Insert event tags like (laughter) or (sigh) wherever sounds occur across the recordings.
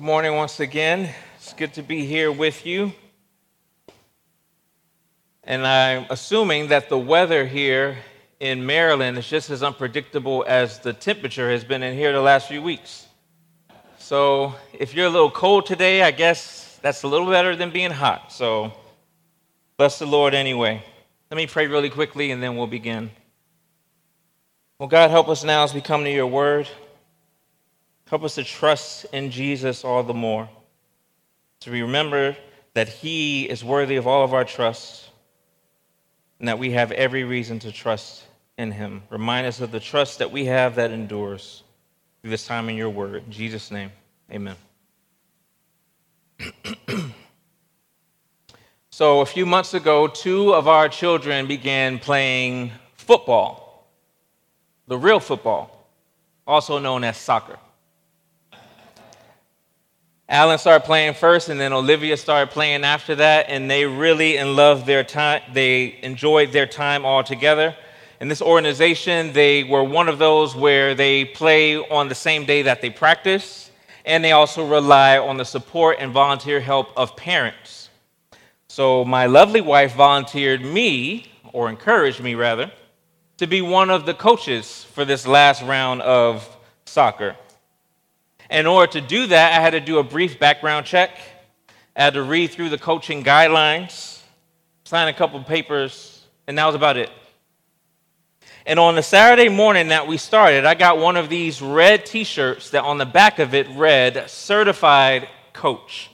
Good morning once again. It's good to be here with you. And I'm assuming that the weather here in Maryland is just as unpredictable as the temperature has been in here the last few weeks. So if you're a little cold today, I guess that's a little better than being hot. So bless the Lord anyway. Let me pray really quickly and then we'll begin. Well, God, help us now as we come to your word. Help us to trust in Jesus all the more. To remember that he is worthy of all of our trust and that we have every reason to trust in him. Remind us of the trust that we have that endures through this time in your word. In Jesus' name, amen. (clears throat) so, a few months ago, two of our children began playing football, the real football, also known as soccer. Alan started playing first, and then Olivia started playing after that, and they really and loved their time. They enjoyed their time all together. In this organization, they were one of those where they play on the same day that they practice, and they also rely on the support and volunteer help of parents. So my lovely wife volunteered me, or encouraged me rather, to be one of the coaches for this last round of soccer. In order to do that, I had to do a brief background check. I had to read through the coaching guidelines, sign a couple papers, and that was about it. And on the Saturday morning that we started, I got one of these red t shirts that on the back of it read Certified Coach.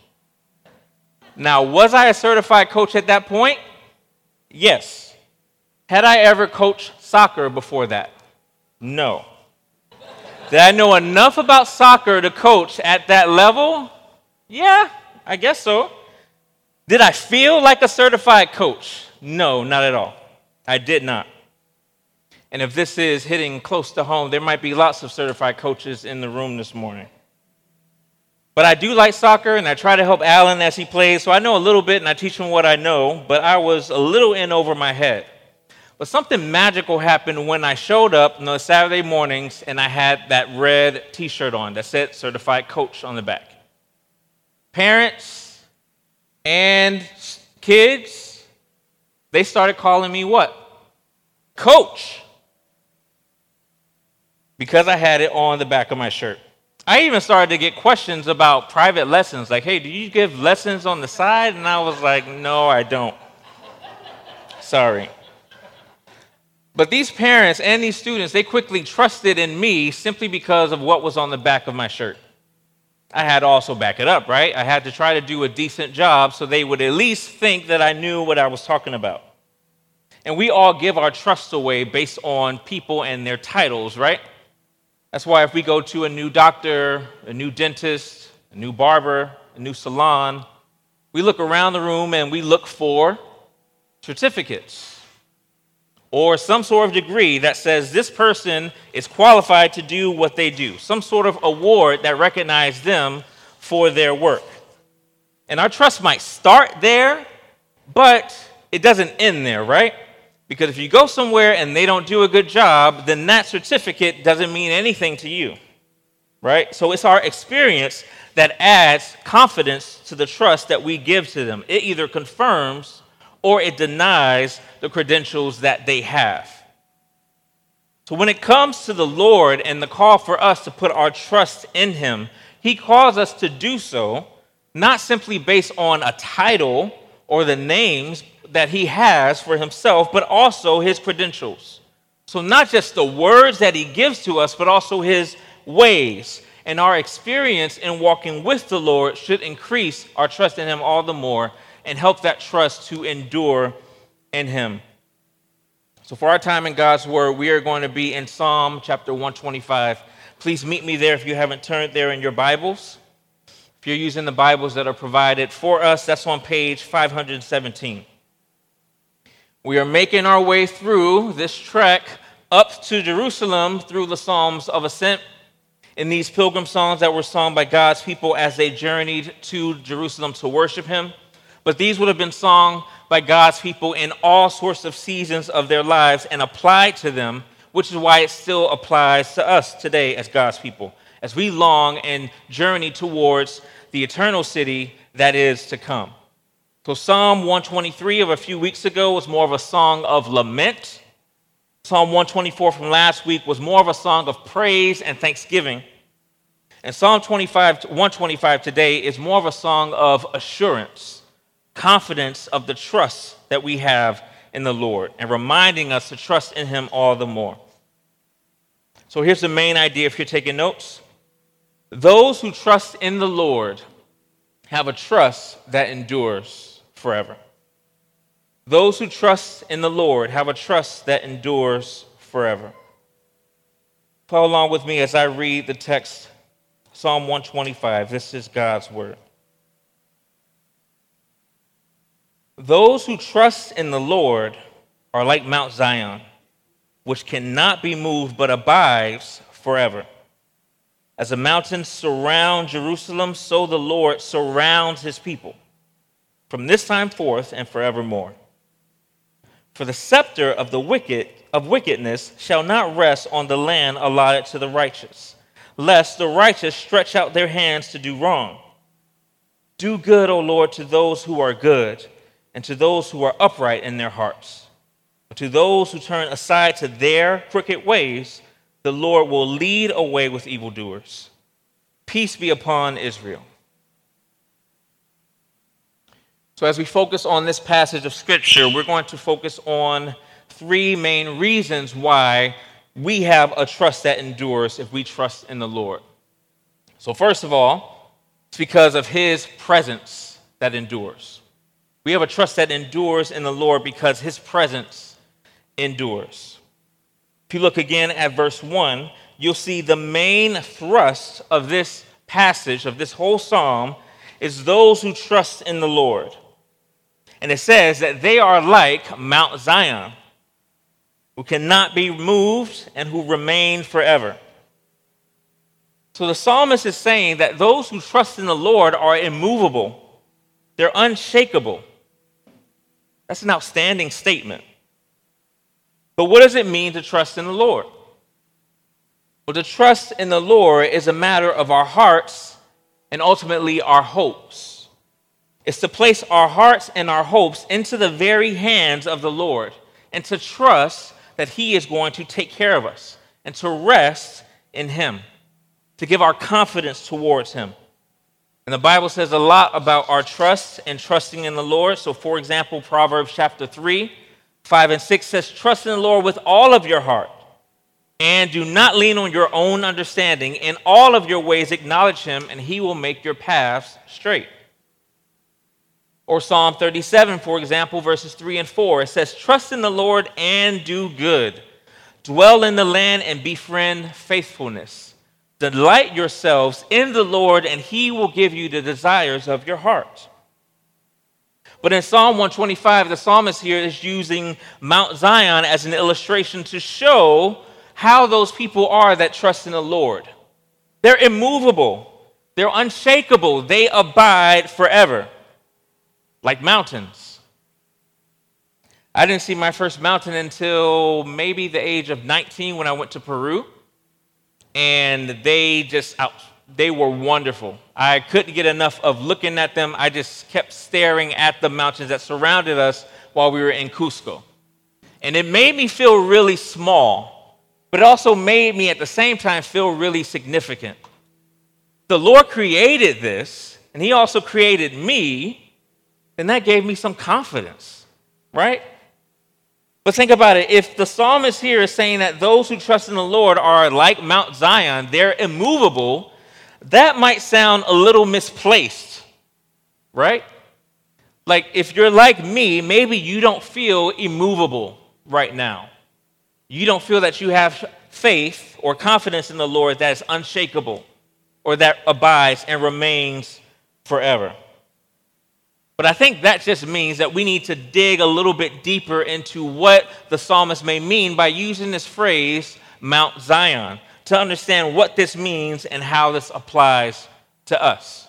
Now, was I a certified coach at that point? Yes. Had I ever coached soccer before that? No. Did I know enough about soccer to coach at that level? Yeah, I guess so. Did I feel like a certified coach? No, not at all. I did not. And if this is hitting close to home, there might be lots of certified coaches in the room this morning. But I do like soccer, and I try to help Alan as he plays, so I know a little bit and I teach him what I know, but I was a little in over my head. But something magical happened when I showed up on those Saturday mornings and I had that red t shirt on that said certified coach on the back. Parents and kids, they started calling me what? Coach. Because I had it on the back of my shirt. I even started to get questions about private lessons like, hey, do you give lessons on the side? And I was like, no, I don't. Sorry. But these parents and these students, they quickly trusted in me simply because of what was on the back of my shirt. I had to also back it up, right? I had to try to do a decent job so they would at least think that I knew what I was talking about. And we all give our trust away based on people and their titles, right? That's why if we go to a new doctor, a new dentist, a new barber, a new salon, we look around the room and we look for certificates or some sort of degree that says this person is qualified to do what they do, some sort of award that recognizes them for their work. And our trust might start there, but it doesn't end there, right? Because if you go somewhere and they don't do a good job, then that certificate doesn't mean anything to you, right? So it's our experience that adds confidence to the trust that we give to them. It either confirms or it denies the credentials that they have. So, when it comes to the Lord and the call for us to put our trust in Him, He calls us to do so not simply based on a title or the names that He has for Himself, but also His credentials. So, not just the words that He gives to us, but also His ways. And our experience in walking with the Lord should increase our trust in Him all the more and help that trust to endure in Him. So, for our time in God's Word, we are going to be in Psalm chapter 125. Please meet me there if you haven't turned there in your Bibles. If you're using the Bibles that are provided for us, that's on page 517. We are making our way through this trek up to Jerusalem through the Psalms of Ascent. In these pilgrim songs that were sung by God's people as they journeyed to Jerusalem to worship Him but these would have been sung by God's people in all sorts of seasons of their lives and applied to them, which is why it still applies to us today as God's people. as we long and journey towards the eternal city that is to come. So, Psalm 123 of a few weeks ago was more of a song of lament. Psalm 124 from last week was more of a song of praise and thanksgiving. And Psalm 25, 125 today is more of a song of assurance, confidence of the trust that we have in the Lord, and reminding us to trust in Him all the more. So here's the main idea if you're taking notes those who trust in the Lord have a trust that endures forever. Those who trust in the Lord have a trust that endures forever. Follow along with me as I read the text Psalm 125. This is God's word. Those who trust in the Lord are like Mount Zion, which cannot be moved but abides forever. As the mountains surround Jerusalem, so the Lord surrounds his people from this time forth and forevermore. For the scepter of the wicked of wickedness shall not rest on the land allotted to the righteous lest the righteous stretch out their hands to do wrong. Do good, O Lord, to those who are good, and to those who are upright in their hearts. But to those who turn aside to their crooked ways, the Lord will lead away with evildoers. Peace be upon Israel. So, as we focus on this passage of Scripture, we're going to focus on three main reasons why we have a trust that endures if we trust in the Lord. So, first of all, it's because of his presence that endures. We have a trust that endures in the Lord because his presence endures. If you look again at verse 1, you'll see the main thrust of this passage, of this whole psalm, is those who trust in the Lord. And it says that they are like Mount Zion who cannot be moved and who remain forever. So the psalmist is saying that those who trust in the Lord are immovable, they're unshakable. That's an outstanding statement. But what does it mean to trust in the Lord? Well, to trust in the Lord is a matter of our hearts and ultimately our hopes. It's to place our hearts and our hopes into the very hands of the Lord and to trust that He is going to take care of us and to rest in Him, to give our confidence towards Him. And the Bible says a lot about our trust and trusting in the Lord. So, for example, Proverbs chapter 3, 5 and 6 says, Trust in the Lord with all of your heart and do not lean on your own understanding. In all of your ways, acknowledge Him, and He will make your paths straight. Or Psalm 37, for example, verses 3 and 4. It says, Trust in the Lord and do good. Dwell in the land and befriend faithfulness. Delight yourselves in the Lord, and he will give you the desires of your heart. But in Psalm 125, the psalmist here is using Mount Zion as an illustration to show how those people are that trust in the Lord. They're immovable, they're unshakable, they abide forever like mountains. I didn't see my first mountain until maybe the age of 19 when I went to Peru. And they just out, they were wonderful. I couldn't get enough of looking at them. I just kept staring at the mountains that surrounded us while we were in Cusco. And it made me feel really small, but it also made me at the same time feel really significant. The Lord created this, and He also created me and that gave me some confidence, right? But think about it. If the psalmist here is saying that those who trust in the Lord are like Mount Zion, they're immovable, that might sound a little misplaced, right? Like if you're like me, maybe you don't feel immovable right now. You don't feel that you have faith or confidence in the Lord that is unshakable or that abides and remains forever. But I think that just means that we need to dig a little bit deeper into what the psalmist may mean by using this phrase, Mount Zion, to understand what this means and how this applies to us.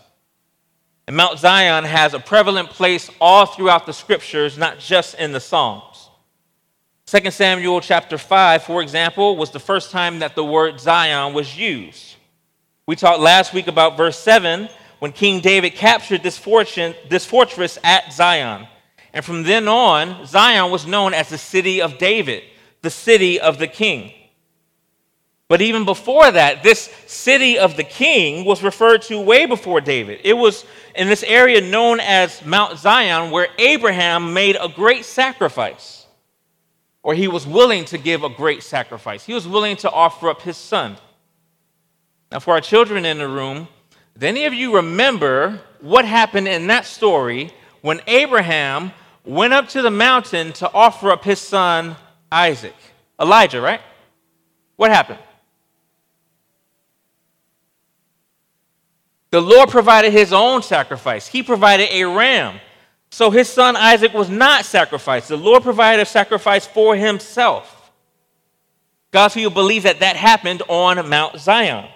And Mount Zion has a prevalent place all throughout the scriptures, not just in the Psalms. 2 Samuel chapter 5, for example, was the first time that the word Zion was used. We talked last week about verse 7 when King David captured this, fortune, this fortress at Zion. And from then on, Zion was known as the city of David, the city of the king. But even before that, this city of the king was referred to way before David. It was in this area known as Mount Zion where Abraham made a great sacrifice, or he was willing to give a great sacrifice. He was willing to offer up his son. Now, for our children in the room, do any of you remember what happened in that story when Abraham went up to the mountain to offer up his son Isaac? Elijah, right? What happened? The Lord provided his own sacrifice. He provided a ram. So his son Isaac was not sacrificed. The Lord provided a sacrifice for himself. God's people believe that that happened on Mount Zion.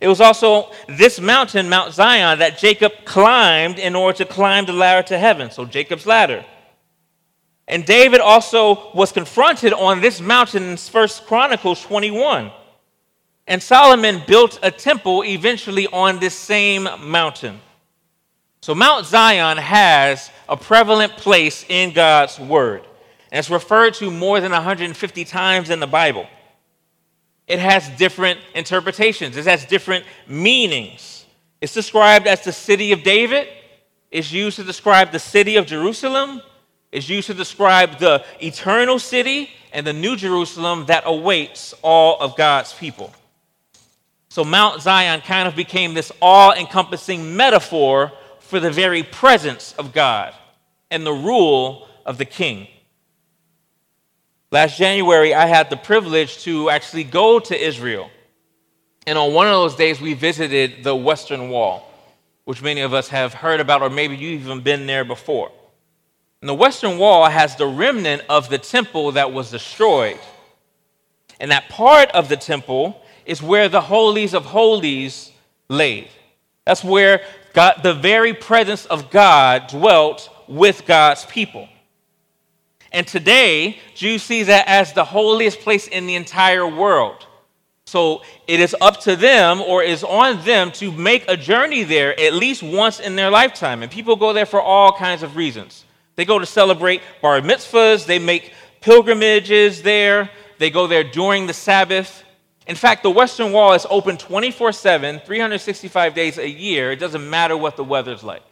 It was also this mountain, Mount Zion, that Jacob climbed in order to climb the ladder to heaven. So Jacob's ladder. And David also was confronted on this mountain in 1 Chronicles 21. And Solomon built a temple eventually on this same mountain. So Mount Zion has a prevalent place in God's word. And it's referred to more than 150 times in the Bible. It has different interpretations, it has different meanings. It's described as the city of David, it's used to describe the city of Jerusalem, it's used to describe the eternal city and the new Jerusalem that awaits all of God's people. So Mount Zion kind of became this all encompassing metaphor for the very presence of God and the rule of the king. Last January, I had the privilege to actually go to Israel. And on one of those days, we visited the Western Wall, which many of us have heard about, or maybe you've even been there before. And the Western Wall has the remnant of the temple that was destroyed. And that part of the temple is where the holies of holies laid. That's where God, the very presence of God dwelt with God's people. And today, Jews see that as the holiest place in the entire world. So it is up to them or is on them to make a journey there at least once in their lifetime. And people go there for all kinds of reasons. They go to celebrate bar mitzvahs, they make pilgrimages there, they go there during the Sabbath. In fact, the Western Wall is open 24 7, 365 days a year. It doesn't matter what the weather's like,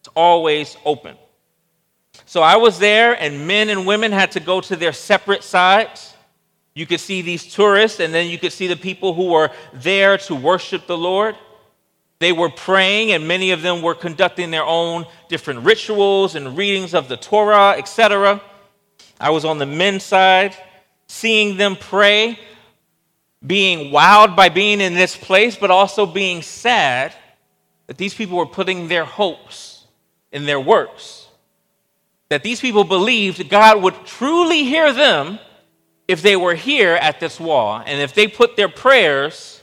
it's always open. So I was there, and men and women had to go to their separate sides. You could see these tourists, and then you could see the people who were there to worship the Lord. They were praying, and many of them were conducting their own different rituals and readings of the Torah, etc. I was on the men's side, seeing them pray being wowed by being in this place, but also being sad that these people were putting their hopes in their works. That these people believed God would truly hear them if they were here at this wall and if they put their prayers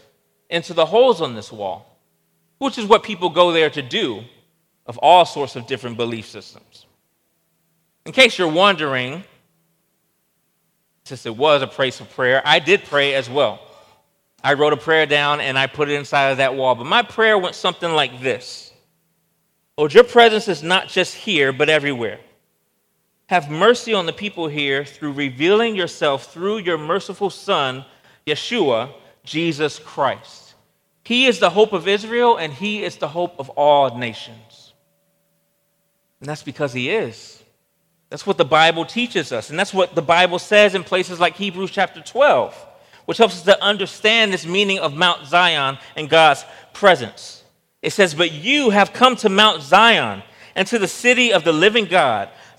into the holes on this wall, which is what people go there to do of all sorts of different belief systems. In case you're wondering, since it was a place of prayer, I did pray as well. I wrote a prayer down and I put it inside of that wall. But my prayer went something like this Lord, your presence is not just here, but everywhere. Have mercy on the people here through revealing yourself through your merciful Son, Yeshua, Jesus Christ. He is the hope of Israel and He is the hope of all nations. And that's because He is. That's what the Bible teaches us. And that's what the Bible says in places like Hebrews chapter 12 which helps us to understand this meaning of Mount Zion and God's presence. It says, But you have come to Mount Zion and to the city of the living God,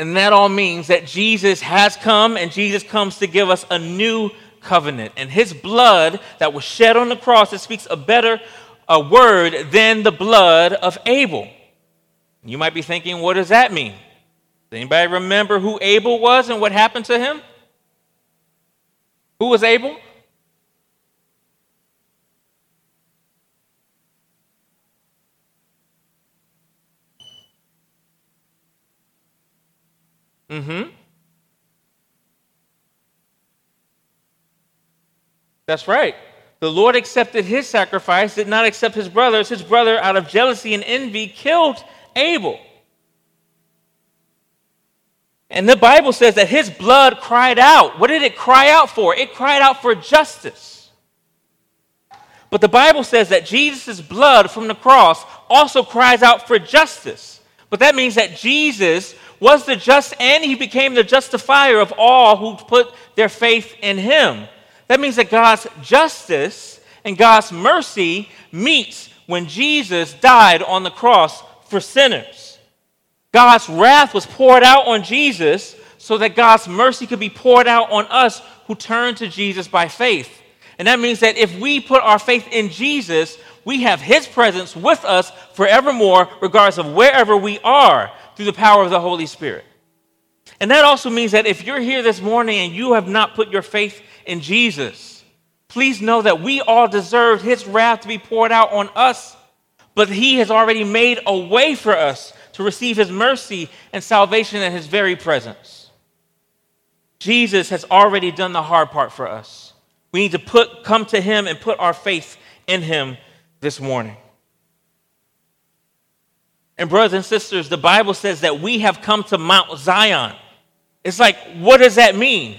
And that all means that Jesus has come and Jesus comes to give us a new covenant. And his blood that was shed on the cross, it speaks a better a word than the blood of Abel. You might be thinking, what does that mean? Does anybody remember who Abel was and what happened to him? Who was Abel? Mm-hmm. That's right. The Lord accepted his sacrifice, did not accept his brother's. His brother, out of jealousy and envy, killed Abel. And the Bible says that his blood cried out. What did it cry out for? It cried out for justice. But the Bible says that Jesus' blood from the cross also cries out for justice. But that means that Jesus was the just and he became the justifier of all who put their faith in him. That means that God's justice and God's mercy meets when Jesus died on the cross for sinners. God's wrath was poured out on Jesus so that God's mercy could be poured out on us who turn to Jesus by faith. And that means that if we put our faith in Jesus, we have his presence with us forevermore, regardless of wherever we are, through the power of the Holy Spirit. And that also means that if you're here this morning and you have not put your faith in Jesus, please know that we all deserved his wrath to be poured out on us, but he has already made a way for us to receive his mercy and salvation in his very presence. Jesus has already done the hard part for us. We need to put, come to him and put our faith in him this morning. And, brothers and sisters, the Bible says that we have come to Mount Zion. It's like, what does that mean?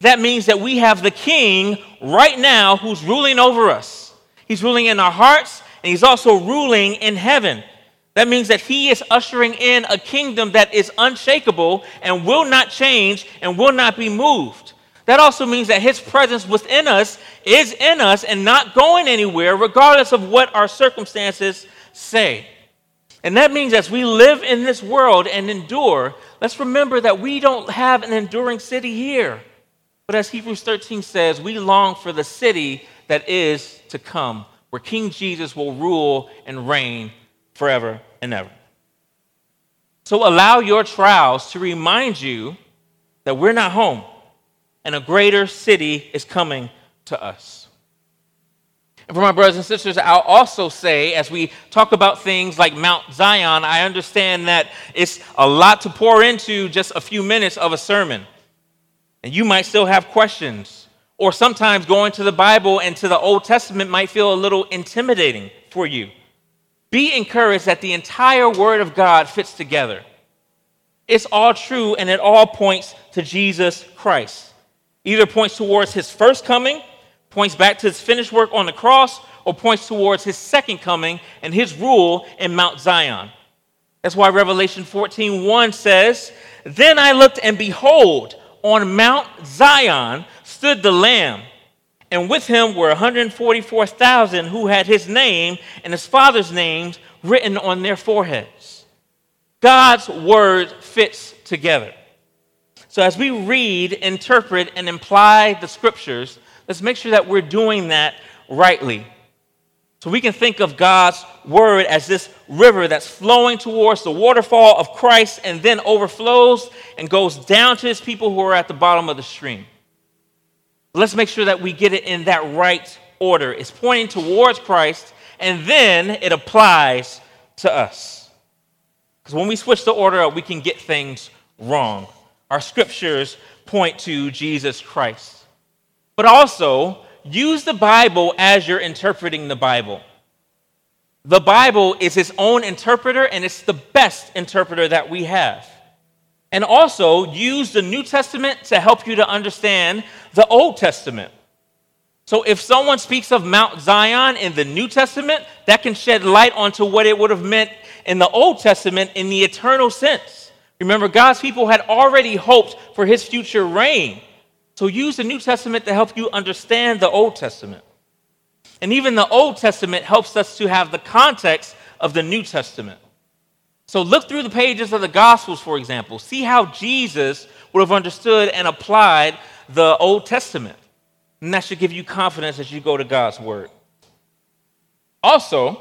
That means that we have the king right now who's ruling over us. He's ruling in our hearts, and he's also ruling in heaven. That means that he is ushering in a kingdom that is unshakable and will not change and will not be moved. That also means that his presence within us is in us and not going anywhere, regardless of what our circumstances say. And that means as we live in this world and endure, let's remember that we don't have an enduring city here. But as Hebrews 13 says, we long for the city that is to come, where King Jesus will rule and reign forever and ever. So allow your trials to remind you that we're not home and a greater city is coming to us. And for my brothers and sisters, I'll also say, as we talk about things like Mount Zion, I understand that it's a lot to pour into just a few minutes of a sermon. And you might still have questions. Or sometimes going to the Bible and to the Old Testament might feel a little intimidating for you. Be encouraged that the entire Word of God fits together. It's all true and it all points to Jesus Christ. Either points towards his first coming, points back to his finished work on the cross, or points towards his second coming and his rule in Mount Zion. That's why Revelation 14:1 says, "Then I looked and behold, on Mount Zion stood the Lamb, and with him were 144,000 who had his name and his father's names written on their foreheads. God's word fits together. So, as we read, interpret, and imply the scriptures, let's make sure that we're doing that rightly. So, we can think of God's word as this river that's flowing towards the waterfall of Christ and then overflows and goes down to his people who are at the bottom of the stream. Let's make sure that we get it in that right order. It's pointing towards Christ, and then it applies to us. Because when we switch the order up, we can get things wrong. Our scriptures point to Jesus Christ. But also, use the Bible as you're interpreting the Bible. The Bible is its own interpreter, and it's the best interpreter that we have and also use the New Testament to help you to understand the Old Testament. So if someone speaks of Mount Zion in the New Testament, that can shed light onto what it would have meant in the Old Testament in the eternal sense. Remember, God's people had already hoped for his future reign. So use the New Testament to help you understand the Old Testament. And even the Old Testament helps us to have the context of the New Testament. So look through the pages of the Gospels, for example. See how Jesus would have understood and applied the Old Testament. And that should give you confidence as you go to God's Word. Also,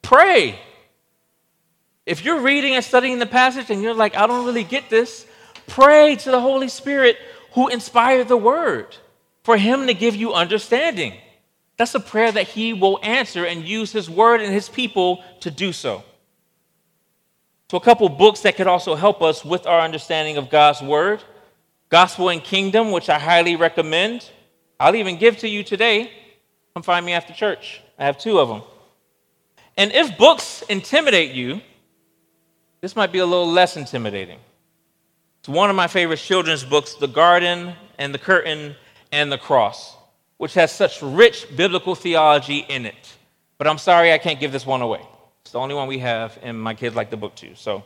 pray. If you're reading and studying the passage and you're like, I don't really get this, pray to the Holy Spirit who inspired the word for him to give you understanding. That's a prayer that he will answer and use his word and his people to do so. So, a couple books that could also help us with our understanding of God's word Gospel and Kingdom, which I highly recommend. I'll even give to you today. Come find me after church. I have two of them. And if books intimidate you, this might be a little less intimidating. It's one of my favorite children's books, The Garden and the Curtain and the Cross, which has such rich biblical theology in it. But I'm sorry I can't give this one away. It's the only one we have, and my kids like the book too. So,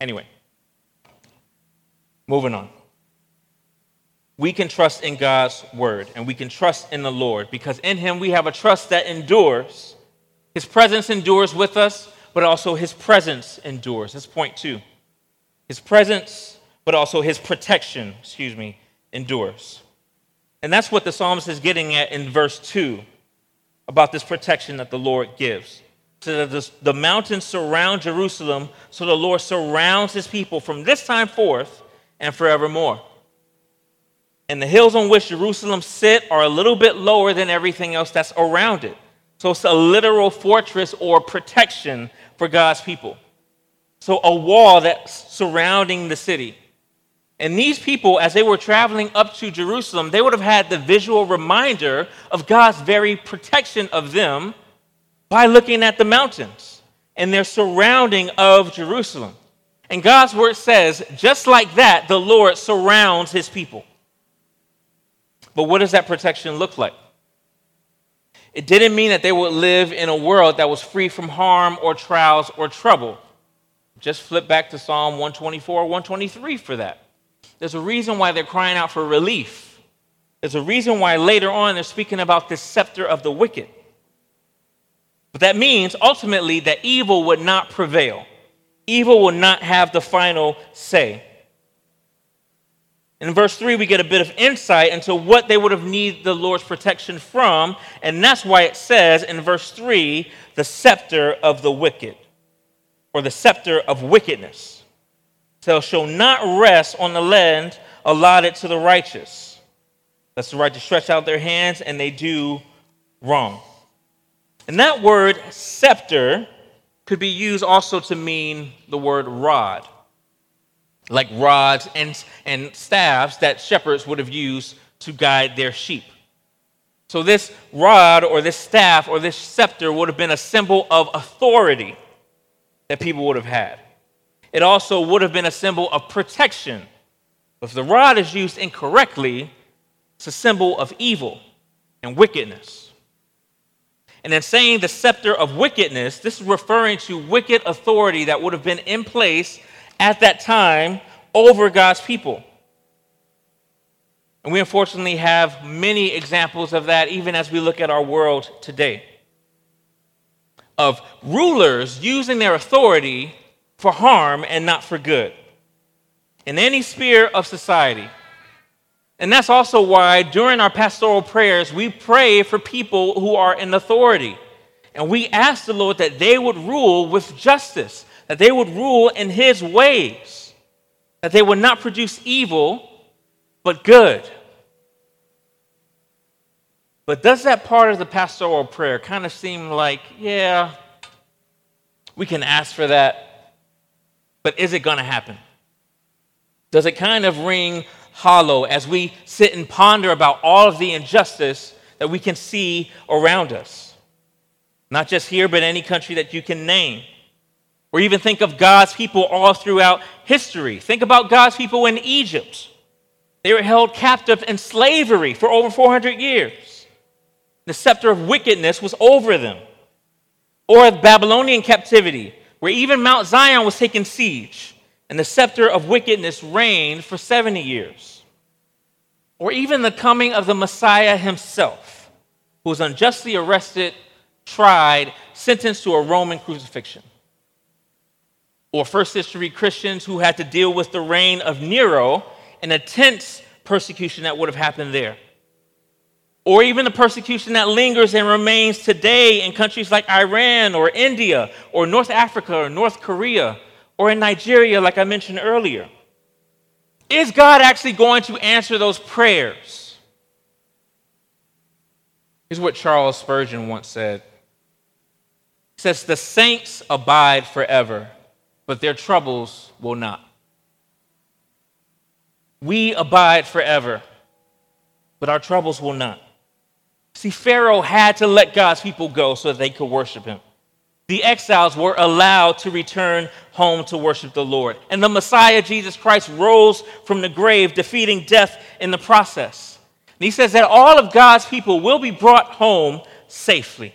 anyway, moving on. We can trust in God's word and we can trust in the Lord because in Him we have a trust that endures. His presence endures with us, but also His presence endures. That's point two. His presence, but also His protection, excuse me, endures. And that's what the psalmist is getting at in verse 2 about this protection that the Lord gives so that the mountains surround Jerusalem, so the Lord surrounds his people from this time forth and forevermore. And the hills on which Jerusalem sit are a little bit lower than everything else that's around it. So it's a literal fortress or protection for God's people. So a wall that's surrounding the city. And these people, as they were traveling up to Jerusalem, they would have had the visual reminder of God's very protection of them by looking at the mountains and their surrounding of Jerusalem. And God's word says, just like that, the Lord surrounds his people. But what does that protection look like? It didn't mean that they would live in a world that was free from harm or trials or trouble. Just flip back to Psalm 124, 123 for that. There's a reason why they're crying out for relief. There's a reason why later on they're speaking about this scepter of the wicked. But that means ultimately that evil would not prevail. Evil will not have the final say. In verse 3, we get a bit of insight into what they would have needed the Lord's protection from, and that's why it says in verse 3 the scepter of the wicked, or the scepter of wickedness. So shall not rest on the land allotted to the righteous. That's the right to stretch out their hands, and they do wrong. And that word scepter could be used also to mean the word rod, like rods and, and staffs that shepherds would have used to guide their sheep. So, this rod or this staff or this scepter would have been a symbol of authority that people would have had. It also would have been a symbol of protection. If the rod is used incorrectly, it's a symbol of evil and wickedness. And in saying the scepter of wickedness, this is referring to wicked authority that would have been in place at that time over God's people. And we unfortunately have many examples of that even as we look at our world today. Of rulers using their authority for harm and not for good in any sphere of society. And that's also why during our pastoral prayers, we pray for people who are in authority. And we ask the Lord that they would rule with justice, that they would rule in His ways, that they would not produce evil, but good. But does that part of the pastoral prayer kind of seem like, yeah, we can ask for that, but is it going to happen? Does it kind of ring hollow as we sit and ponder about all of the injustice that we can see around us. Not just here, but any country that you can name. Or even think of God's people all throughout history. Think about God's people in Egypt. They were held captive in slavery for over 400 years. The scepter of wickedness was over them. Or Babylonian captivity, where even Mount Zion was taken siege and the scepter of wickedness reigned for 70 years. Or even the coming of the Messiah himself, who was unjustly arrested, tried, sentenced to a Roman crucifixion. Or first century Christians who had to deal with the reign of Nero and intense persecution that would have happened there. or even the persecution that lingers and remains today in countries like Iran or India or North Africa or North Korea or in Nigeria, like I mentioned earlier. Is God actually going to answer those prayers? Here's what Charles Spurgeon once said. He says, The saints abide forever, but their troubles will not. We abide forever, but our troubles will not. See, Pharaoh had to let God's people go so that they could worship him. The exiles were allowed to return home to worship the Lord. And the Messiah, Jesus Christ, rose from the grave, defeating death in the process. And he says that all of God's people will be brought home safely.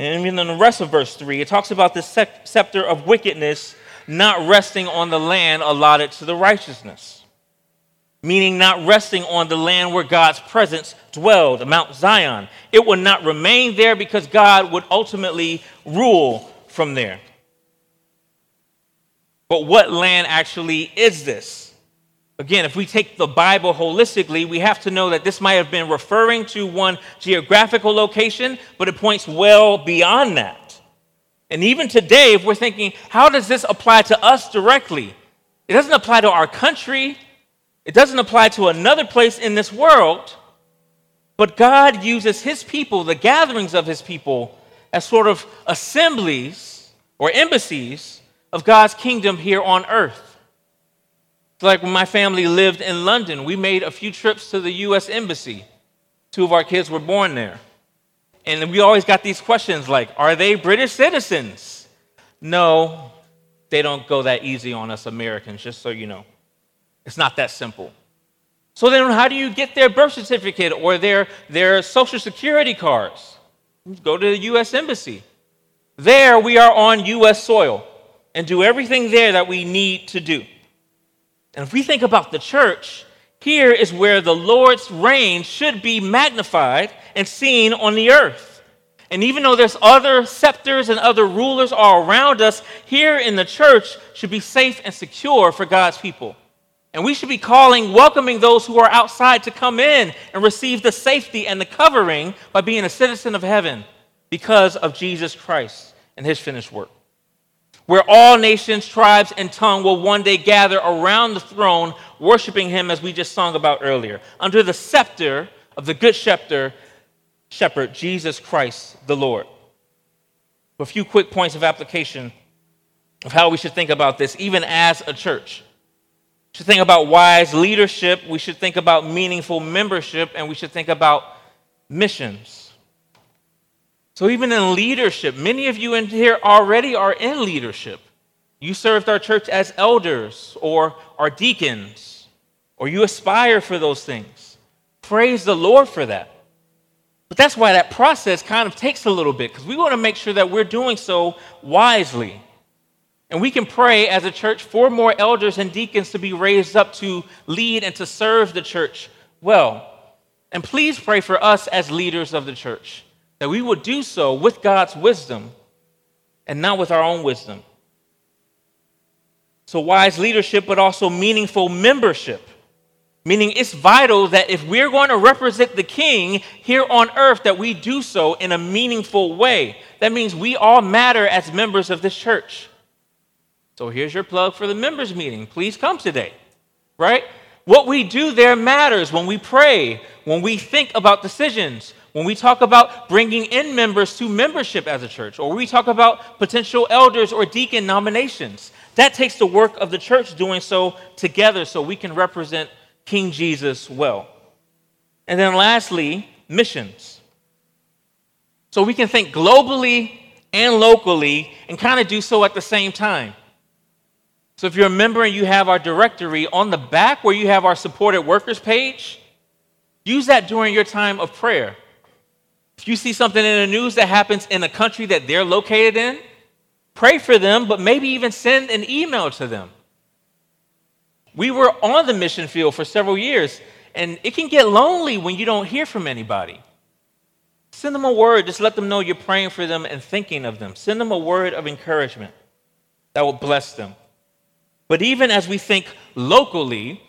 And even in the rest of verse 3, it talks about the scepter of wickedness not resting on the land allotted to the righteousness meaning not resting on the land where God's presence dwelled, Mount Zion. It would not remain there because God would ultimately rule from there. But what land actually is this? Again, if we take the Bible holistically, we have to know that this might have been referring to one geographical location, but it points well beyond that. And even today, if we're thinking, how does this apply to us directly? It doesn't apply to our country, it doesn't apply to another place in this world, but God uses his people, the gatherings of his people, as sort of assemblies or embassies of God's kingdom here on earth. Like when my family lived in London, we made a few trips to the U.S. Embassy. Two of our kids were born there. And we always got these questions like, are they British citizens? No, they don't go that easy on us Americans, just so you know. It's not that simple. So then, how do you get their birth certificate or their, their social security cards? Go to the U.S. Embassy. There, we are on U.S. soil and do everything there that we need to do. And if we think about the church, here is where the Lord's reign should be magnified and seen on the earth. And even though there's other scepters and other rulers all around us, here in the church should be safe and secure for God's people. And we should be calling, welcoming those who are outside to come in and receive the safety and the covering by being a citizen of heaven because of Jesus Christ and his finished work. Where all nations, tribes, and tongue will one day gather around the throne, worshiping him as we just sung about earlier, under the scepter of the good shepherd, shepherd Jesus Christ the Lord. A few quick points of application of how we should think about this, even as a church We should think about wise leadership, we should think about meaningful membership, and we should think about missions. So, even in leadership, many of you in here already are in leadership. You served our church as elders or our deacons, or you aspire for those things. Praise the Lord for that. But that's why that process kind of takes a little bit, because we want to make sure that we're doing so wisely. And we can pray as a church for more elders and deacons to be raised up to lead and to serve the church well. And please pray for us as leaders of the church that we would do so with God's wisdom and not with our own wisdom. So, wise leadership, but also meaningful membership. Meaning, it's vital that if we're going to represent the king here on earth, that we do so in a meaningful way. That means we all matter as members of this church. So here's your plug for the members meeting. Please come today, right? What we do there matters when we pray, when we think about decisions, when we talk about bringing in members to membership as a church, or we talk about potential elders or deacon nominations. That takes the work of the church doing so together so we can represent King Jesus well. And then lastly, missions. So we can think globally and locally and kind of do so at the same time. So if you're a member and you have our directory on the back where you have our supported workers page, use that during your time of prayer. If you see something in the news that happens in a country that they're located in, pray for them, but maybe even send an email to them. We were on the mission field for several years, and it can get lonely when you don't hear from anybody. Send them a word, just let them know you're praying for them and thinking of them. Send them a word of encouragement that will bless them. But even as we think locally,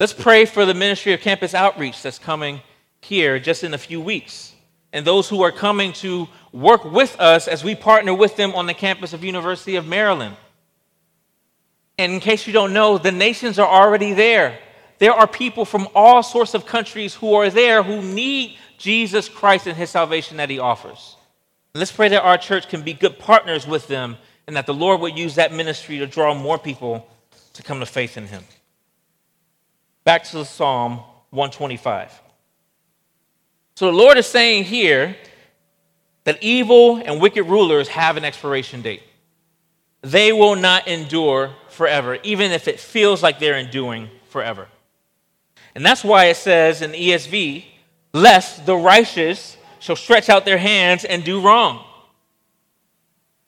Let's pray for the ministry of campus outreach that's coming here just in a few weeks. And those who are coming to work with us as we partner with them on the campus of University of Maryland. And in case you don't know, the nations are already there. There are people from all sorts of countries who are there who need Jesus Christ and his salvation that he offers. Let's pray that our church can be good partners with them and that the Lord would use that ministry to draw more people to come to faith in him. Back to the Psalm 125. So the Lord is saying here that evil and wicked rulers have an expiration date. They will not endure forever, even if it feels like they're enduring forever. And that's why it says in ESV, lest the righteous shall stretch out their hands and do wrong.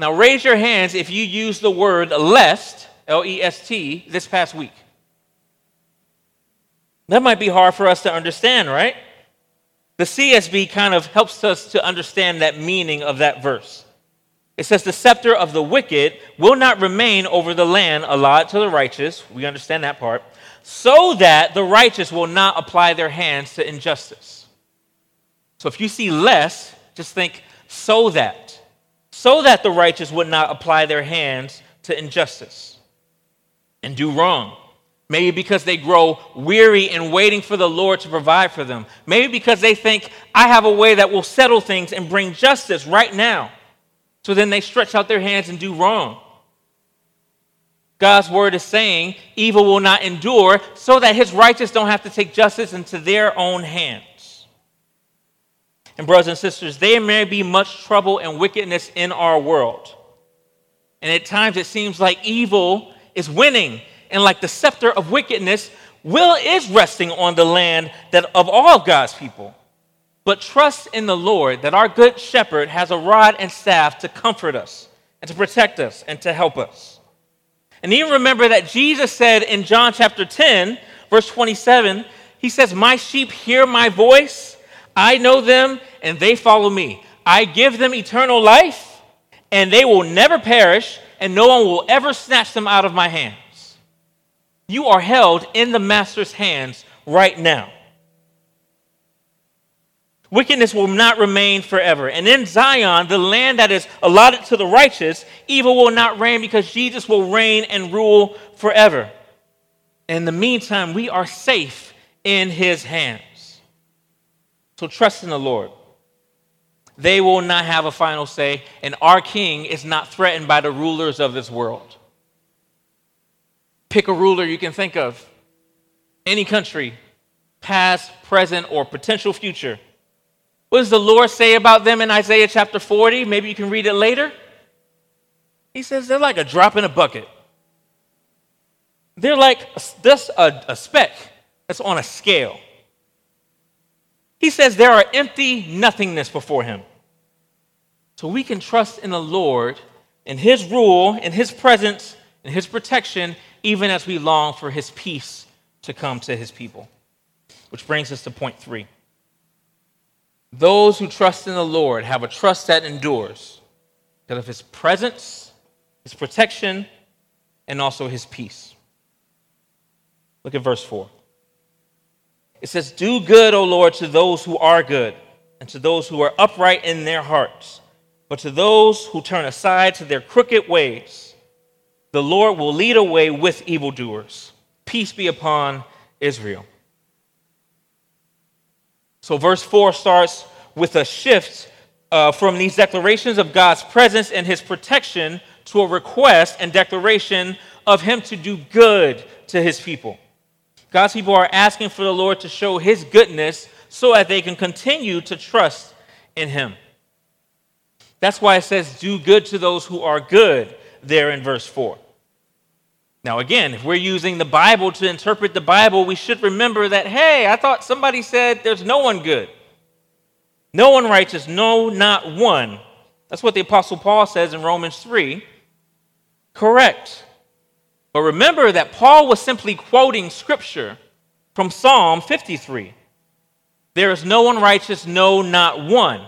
Now, raise your hands if you use the word lest, L E S T, this past week. That might be hard for us to understand, right? The CSB kind of helps us to understand that meaning of that verse. It says, The scepter of the wicked will not remain over the land allotted to the righteous. We understand that part. So that the righteous will not apply their hands to injustice. So if you see less, just think, so that. So that the righteous would not apply their hands to injustice and do wrong. Maybe because they grow weary in waiting for the Lord to provide for them. Maybe because they think, I have a way that will settle things and bring justice right now. So then they stretch out their hands and do wrong. God's word is saying evil will not endure so that his righteous don't have to take justice into their own hands. And, brothers and sisters, there may be much trouble and wickedness in our world. And at times it seems like evil is winning, and like the scepter of wickedness, will is resting on the land that of all God's people. But trust in the Lord that our good shepherd has a rod and staff to comfort us and to protect us and to help us. And even remember that Jesus said in John chapter 10, verse 27, he says, My sheep hear my voice I know them and they follow me. I give them eternal life and they will never perish and no one will ever snatch them out of my hands. You are held in the master's hands right now. Wickedness will not remain forever. And in Zion, the land that is allotted to the righteous, evil will not reign because Jesus will reign and rule forever. In the meantime, we are safe in his hands. So trust in the Lord. They will not have a final say, and our king is not threatened by the rulers of this world. Pick a ruler you can think of, any country, past, present, or potential future. What does the Lord say about them in Isaiah chapter 40? Maybe you can read it later. He says they're like a drop in a bucket. They're like just a, a speck that's on a scale. He says there are empty nothingness before him. So we can trust in the Lord, in his rule, in his presence, in his protection, even as we long for his peace to come to his people. Which brings us to point three. Those who trust in the Lord have a trust that endures because of his presence, his protection, and also his peace. Look at verse 4. It says, Do good, O Lord, to those who are good, and to those who are upright in their hearts. But to those who turn aside to their crooked ways, the Lord will lead away with evildoers. Peace be upon Israel. So, verse 4 starts with a shift uh, from these declarations of God's presence and his protection to a request and declaration of him to do good to his people. God's people are asking for the Lord to show his goodness so that they can continue to trust in him. That's why it says, do good to those who are good, there in verse 4. Now, again, if we're using the Bible to interpret the Bible, we should remember that, hey, I thought somebody said there's no one good. No one righteous, no, not one. That's what the Apostle Paul says in Romans 3. Correct. But remember that Paul was simply quoting scripture from Psalm 53. There is no one righteous, no, not one,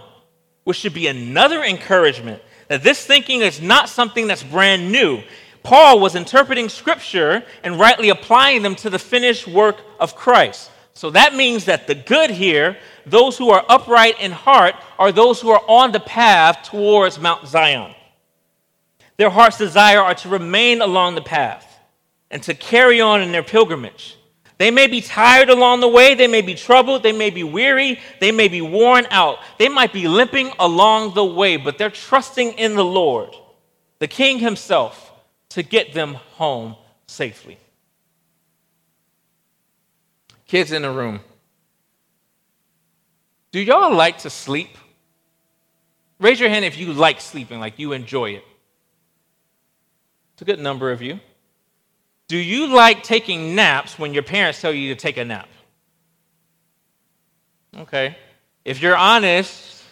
which should be another encouragement that this thinking is not something that's brand new. Paul was interpreting scripture and rightly applying them to the finished work of Christ. So that means that the good here, those who are upright in heart, are those who are on the path towards Mount Zion. Their heart's desire are to remain along the path and to carry on in their pilgrimage. They may be tired along the way, they may be troubled, they may be weary, they may be worn out, they might be limping along the way, but they're trusting in the Lord, the King Himself, to get them home safely. Kids in the room, do y'all like to sleep? Raise your hand if you like sleeping, like you enjoy it. It's a good number of you. Do you like taking naps when your parents tell you to take a nap? Okay. If you're honest,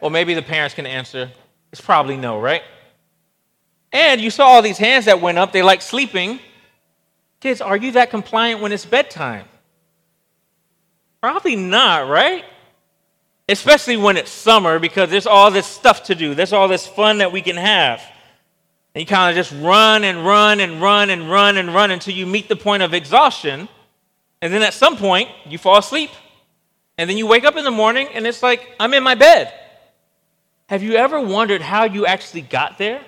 well, maybe the parents can answer. It's probably no, right? And you saw all these hands that went up. They like sleeping. Kids, are you that compliant when it's bedtime? Probably not, right? Especially when it's summer because there's all this stuff to do, there's all this fun that we can have. And you kind of just run and run and run and run and run until you meet the point of exhaustion. And then at some point, you fall asleep. And then you wake up in the morning and it's like, I'm in my bed. Have you ever wondered how you actually got there?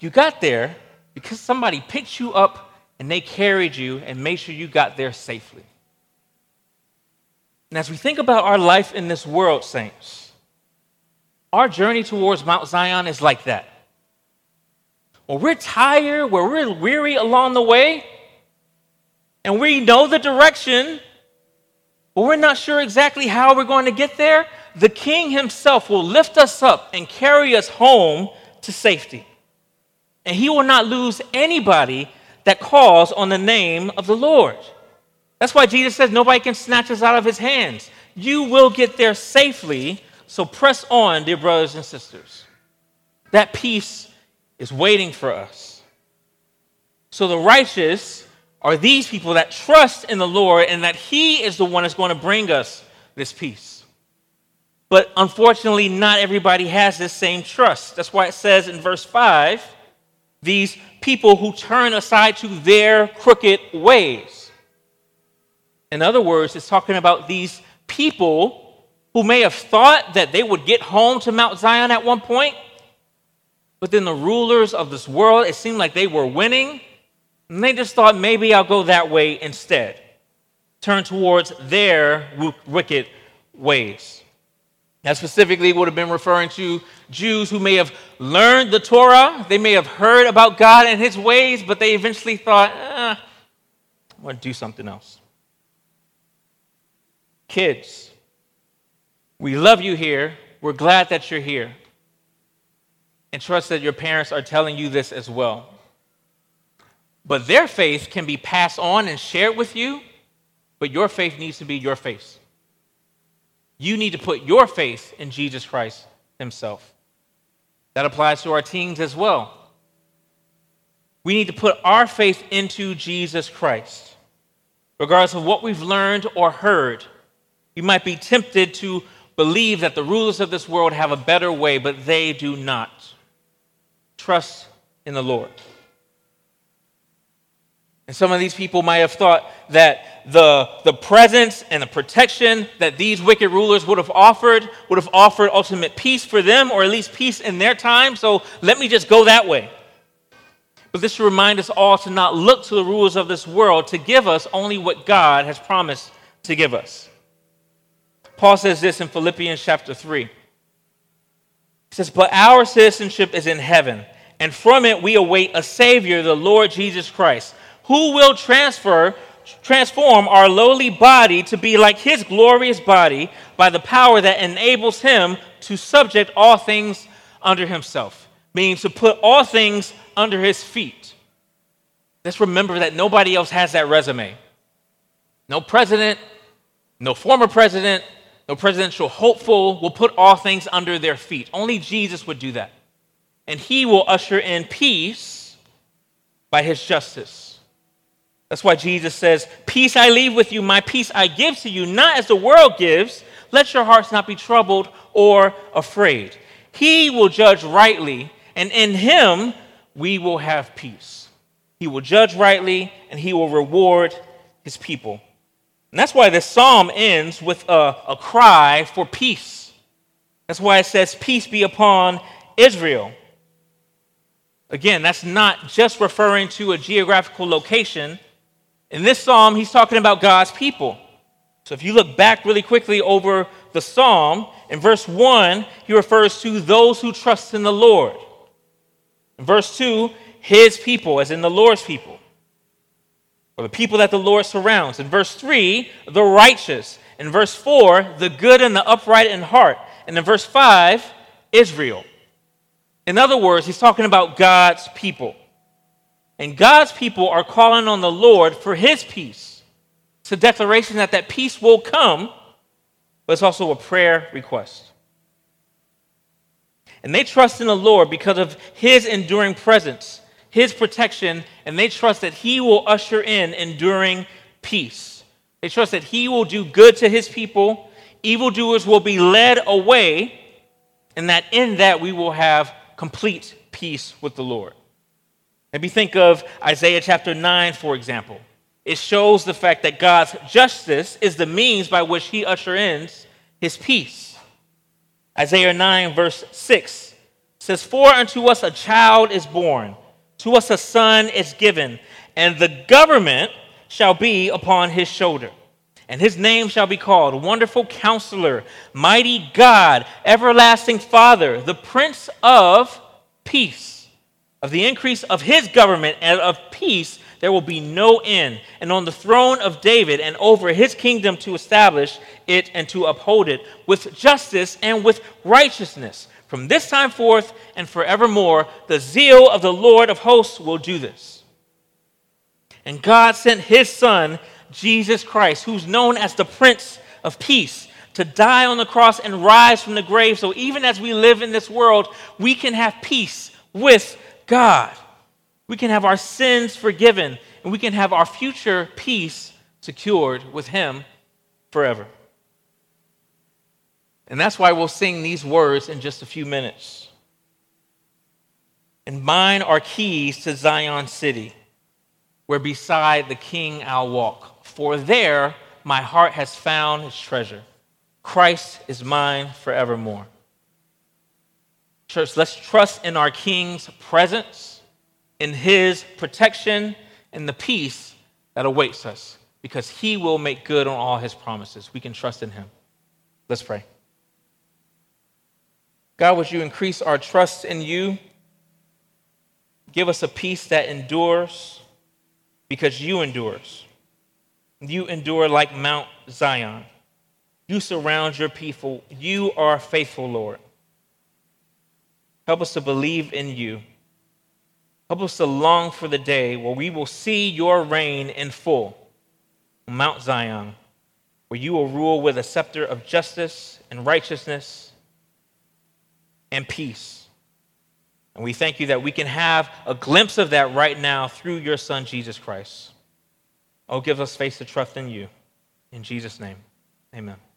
You got there because somebody picked you up and they carried you and made sure you got there safely. And as we think about our life in this world, saints, our journey towards Mount Zion is like that or we're tired, where we're weary along the way, and we know the direction, but we're not sure exactly how we're going to get there, the King Himself will lift us up and carry us home to safety. And He will not lose anybody that calls on the name of the Lord. That's why Jesus says nobody can snatch us out of His hands. You will get there safely, so press on, dear brothers and sisters. That peace is waiting for us. So the righteous are these people that trust in the Lord and that He is the one that's going to bring us this peace. But unfortunately, not everybody has this same trust. That's why it says in verse 5 these people who turn aside to their crooked ways. In other words, it's talking about these people who may have thought that they would get home to Mount Zion at one point, but then the rulers of this world, it seemed like they were winning. And they just thought, maybe I'll go that way instead. Turn towards their wicked ways. That specifically would have been referring to Jews who may have learned the Torah, they may have heard about God and his ways, but they eventually thought, eh, I want to do something else. Kids, we love you here. We're glad that you're here and trust that your parents are telling you this as well. But their faith can be passed on and shared with you, but your faith needs to be your faith. You need to put your faith in Jesus Christ Himself. That applies to our teens as well. We need to put our faith into Jesus Christ. Regardless of what we've learned or heard, you might be tempted to believe that the rulers of this world have a better way, but they do not trust in the Lord. And some of these people might have thought that the, the presence and the protection that these wicked rulers would have offered would have offered ultimate peace for them, or at least peace in their time. So let me just go that way. But this should remind us all to not look to the rulers of this world to give us only what God has promised to give us. Paul says this in Philippians chapter 3. He says, But our citizenship is in heaven, and from it we await a Savior, the Lord Jesus Christ, who will transfer, transform our lowly body to be like his glorious body by the power that enables him to subject all things under himself, meaning to put all things under his feet. Let's remember that nobody else has that resume. No president, no former president, no presidential hopeful will put all things under their feet. Only Jesus would do that. And he will usher in peace by his justice. That's why Jesus says, Peace I leave with you, my peace I give to you, not as the world gives. Let your hearts not be troubled or afraid. He will judge rightly, and in him we will have peace. He will judge rightly and he will reward his people. And that's why this psalm ends with a, a cry for peace. That's why it says, Peace be upon Israel. Again, that's not just referring to a geographical location. In this psalm, he's talking about God's people. So if you look back really quickly over the psalm, in verse 1, he refers to those who trust in the Lord. In verse 2, his people, as in the Lord's people, or the people that the Lord surrounds. In verse 3, the righteous. In verse 4, the good and the upright in heart. And in verse 5, Israel. In other words, he's talking about God's people. And God's people are calling on the Lord for his peace. It's a declaration that that peace will come, but it's also a prayer request. And they trust in the Lord because of his enduring presence, his protection, and they trust that he will usher in enduring peace. They trust that he will do good to his people, evildoers will be led away, and that in that we will have complete peace with the Lord. Maybe think of Isaiah chapter 9, for example. It shows the fact that God's justice is the means by which he usher in his peace. Isaiah 9, verse 6 says, For unto us a child is born, to us a son is given, and the government shall be upon his shoulder. And his name shall be called Wonderful Counselor, Mighty God, Everlasting Father, the Prince of Peace. Of the increase of his government and of peace, there will be no end. And on the throne of David and over his kingdom to establish it and to uphold it with justice and with righteousness. From this time forth and forevermore, the zeal of the Lord of hosts will do this. And God sent his son, Jesus Christ, who's known as the Prince of Peace, to die on the cross and rise from the grave. So even as we live in this world, we can have peace with God. We can have our sins forgiven, and we can have our future peace secured with Him forever. And that's why we'll sing these words in just a few minutes. And mine are keys to Zion city, where beside the king I'll walk. For there my heart has found its treasure. Christ is mine forevermore. Church, let's trust in our king's presence in his protection and the peace that awaits us because he will make good on all his promises. We can trust in him. Let's pray. God, would you increase our trust in you? Give us a peace that endures because you endures. You endure like Mount Zion. You surround your people. You are faithful, Lord. Help us to believe in you Help us to long for the day where we will see your reign in full on Mount Zion, where you will rule with a scepter of justice and righteousness and peace. And we thank you that we can have a glimpse of that right now through your Son, Jesus Christ. Oh, give us faith to trust in you. In Jesus' name, amen.